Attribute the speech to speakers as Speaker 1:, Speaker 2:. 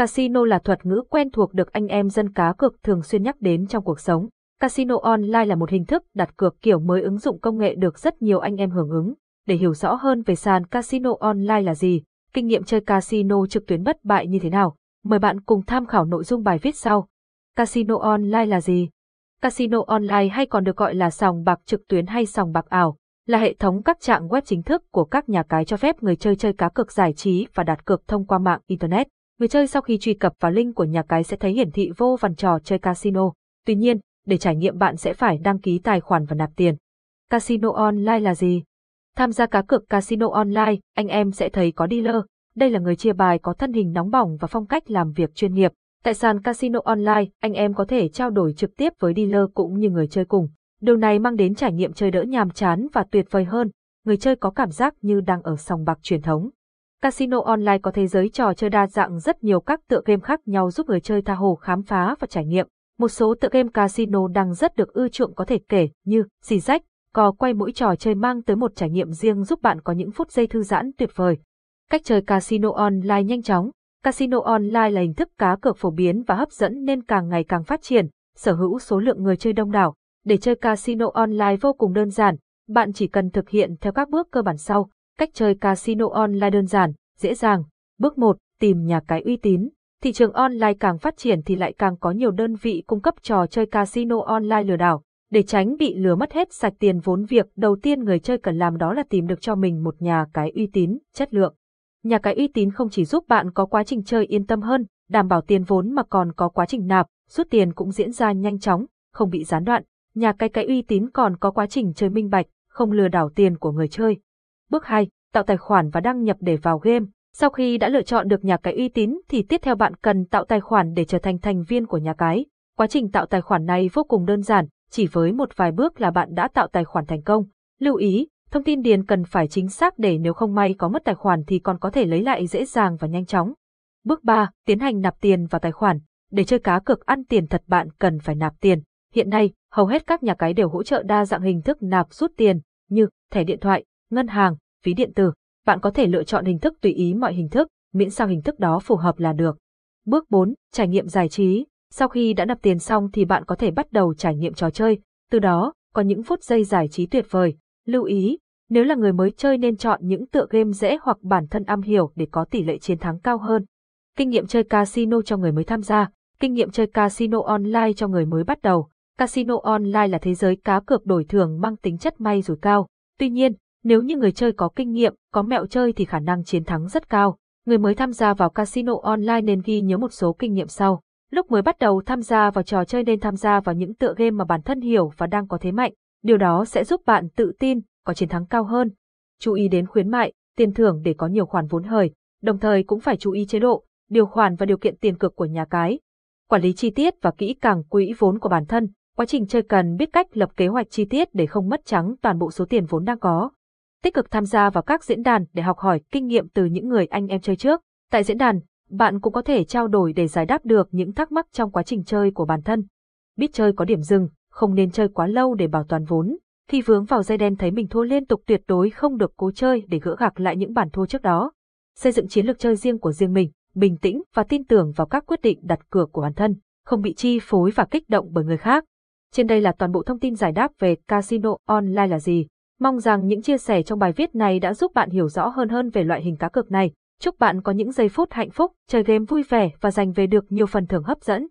Speaker 1: Casino là thuật ngữ quen thuộc được anh em dân cá cược thường xuyên nhắc đến trong cuộc sống. Casino online là một hình thức đặt cược kiểu mới ứng dụng công nghệ được rất nhiều anh em hưởng ứng. Để hiểu rõ hơn về sàn casino online là gì, kinh nghiệm chơi casino trực tuyến bất bại như thế nào, mời bạn cùng tham khảo nội dung bài viết sau. Casino online là gì? Casino online hay còn được gọi là sòng bạc trực tuyến hay sòng bạc ảo, là hệ thống các trạng web chính thức của các nhà cái cho phép người chơi chơi cá cược giải trí và đặt cược thông qua mạng Internet. Người chơi sau khi truy cập vào link của nhà cái sẽ thấy hiển thị vô vàn trò chơi casino. Tuy nhiên, để trải nghiệm bạn sẽ phải đăng ký tài khoản và nạp tiền. Casino online là gì? Tham gia cá cược casino online, anh em sẽ thấy có dealer. Đây là người chia bài có thân hình nóng bỏng và phong cách làm việc chuyên nghiệp. Tại sàn casino online, anh em có thể trao đổi trực tiếp với dealer cũng như người chơi cùng. Điều này mang đến trải nghiệm chơi đỡ nhàm chán và tuyệt vời hơn. Người chơi có cảm giác như đang ở sòng bạc truyền thống. Casino online có thế giới trò chơi đa dạng rất nhiều các tựa game khác nhau giúp người chơi tha hồ khám phá và trải nghiệm. Một số tựa game casino đang rất được ưa chuộng có thể kể như xì rách, cò quay mỗi trò chơi mang tới một trải nghiệm riêng giúp bạn có những phút giây thư giãn tuyệt vời. Cách chơi casino online nhanh chóng Casino online là hình thức cá cược phổ biến và hấp dẫn nên càng ngày càng phát triển, sở hữu số lượng người chơi đông đảo. Để chơi casino online vô cùng đơn giản, bạn chỉ cần thực hiện theo các bước cơ bản sau. Cách chơi casino online đơn giản, dễ dàng. Bước 1. Tìm nhà cái uy tín. Thị trường online càng phát triển thì lại càng có nhiều đơn vị cung cấp trò chơi casino online lừa đảo. Để tránh bị lừa mất hết sạch tiền vốn việc đầu tiên người chơi cần làm đó là tìm được cho mình một nhà cái uy tín, chất lượng. Nhà cái uy tín không chỉ giúp bạn có quá trình chơi yên tâm hơn, đảm bảo tiền vốn mà còn có quá trình nạp, rút tiền cũng diễn ra nhanh chóng, không bị gián đoạn. Nhà cái cái uy tín còn có quá trình chơi minh bạch, không lừa đảo tiền của người chơi. Bước 2. Tạo tài khoản và đăng nhập để vào game. Sau khi đã lựa chọn được nhà cái uy tín thì tiếp theo bạn cần tạo tài khoản để trở thành thành viên của nhà cái. Quá trình tạo tài khoản này vô cùng đơn giản, chỉ với một vài bước là bạn đã tạo tài khoản thành công. Lưu ý, thông tin điền cần phải chính xác để nếu không may có mất tài khoản thì còn có thể lấy lại dễ dàng và nhanh chóng. Bước 3. Tiến hành nạp tiền vào tài khoản. Để chơi cá cược ăn tiền thật bạn cần phải nạp tiền. Hiện nay, hầu hết các nhà cái đều hỗ trợ đa dạng hình thức nạp rút tiền, như thẻ điện thoại, ngân hàng, phí điện tử. Bạn có thể lựa chọn hình thức tùy ý mọi hình thức, miễn sao hình thức đó phù hợp là được. Bước 4. Trải nghiệm giải trí. Sau khi đã nạp tiền xong thì bạn có thể bắt đầu trải nghiệm trò chơi, từ đó, có những phút giây giải trí tuyệt vời. Lưu ý, nếu là người mới chơi nên chọn những tựa game dễ hoặc bản thân am hiểu để có tỷ lệ chiến thắng cao hơn. Kinh nghiệm chơi casino cho người mới tham gia, kinh nghiệm chơi casino online cho người mới bắt đầu. Casino online là thế giới cá cược đổi thưởng mang tính chất may rủi cao. Tuy nhiên, nếu như người chơi có kinh nghiệm, có mẹo chơi thì khả năng chiến thắng rất cao. Người mới tham gia vào casino online nên ghi nhớ một số kinh nghiệm sau. Lúc mới bắt đầu tham gia vào trò chơi nên tham gia vào những tựa game mà bản thân hiểu và đang có thế mạnh. Điều đó sẽ giúp bạn tự tin, có chiến thắng cao hơn. Chú ý đến khuyến mại, tiền thưởng để có nhiều khoản vốn hời, đồng thời cũng phải chú ý chế độ, điều khoản và điều kiện tiền cược của nhà cái. Quản lý chi tiết và kỹ càng quỹ vốn của bản thân, quá trình chơi cần biết cách lập kế hoạch chi tiết để không mất trắng toàn bộ số tiền vốn đang có. Tích cực tham gia vào các diễn đàn để học hỏi kinh nghiệm từ những người anh em chơi trước. Tại diễn đàn, bạn cũng có thể trao đổi để giải đáp được những thắc mắc trong quá trình chơi của bản thân. Biết chơi có điểm dừng, không nên chơi quá lâu để bảo toàn vốn. Khi vướng vào dây đen thấy mình thua liên tục tuyệt đối không được cố chơi để gỡ gạc lại những bản thua trước đó. Xây dựng chiến lược chơi riêng của riêng mình, bình tĩnh và tin tưởng vào các quyết định đặt cược của bản thân, không bị chi phối và kích động bởi người khác. Trên đây là toàn bộ thông tin giải đáp về casino online là gì. Mong rằng những chia sẻ trong bài viết này đã giúp bạn hiểu rõ hơn hơn về loại hình cá cược này. Chúc bạn có những giây phút hạnh phúc, chơi game vui vẻ và giành về được nhiều phần thưởng hấp dẫn.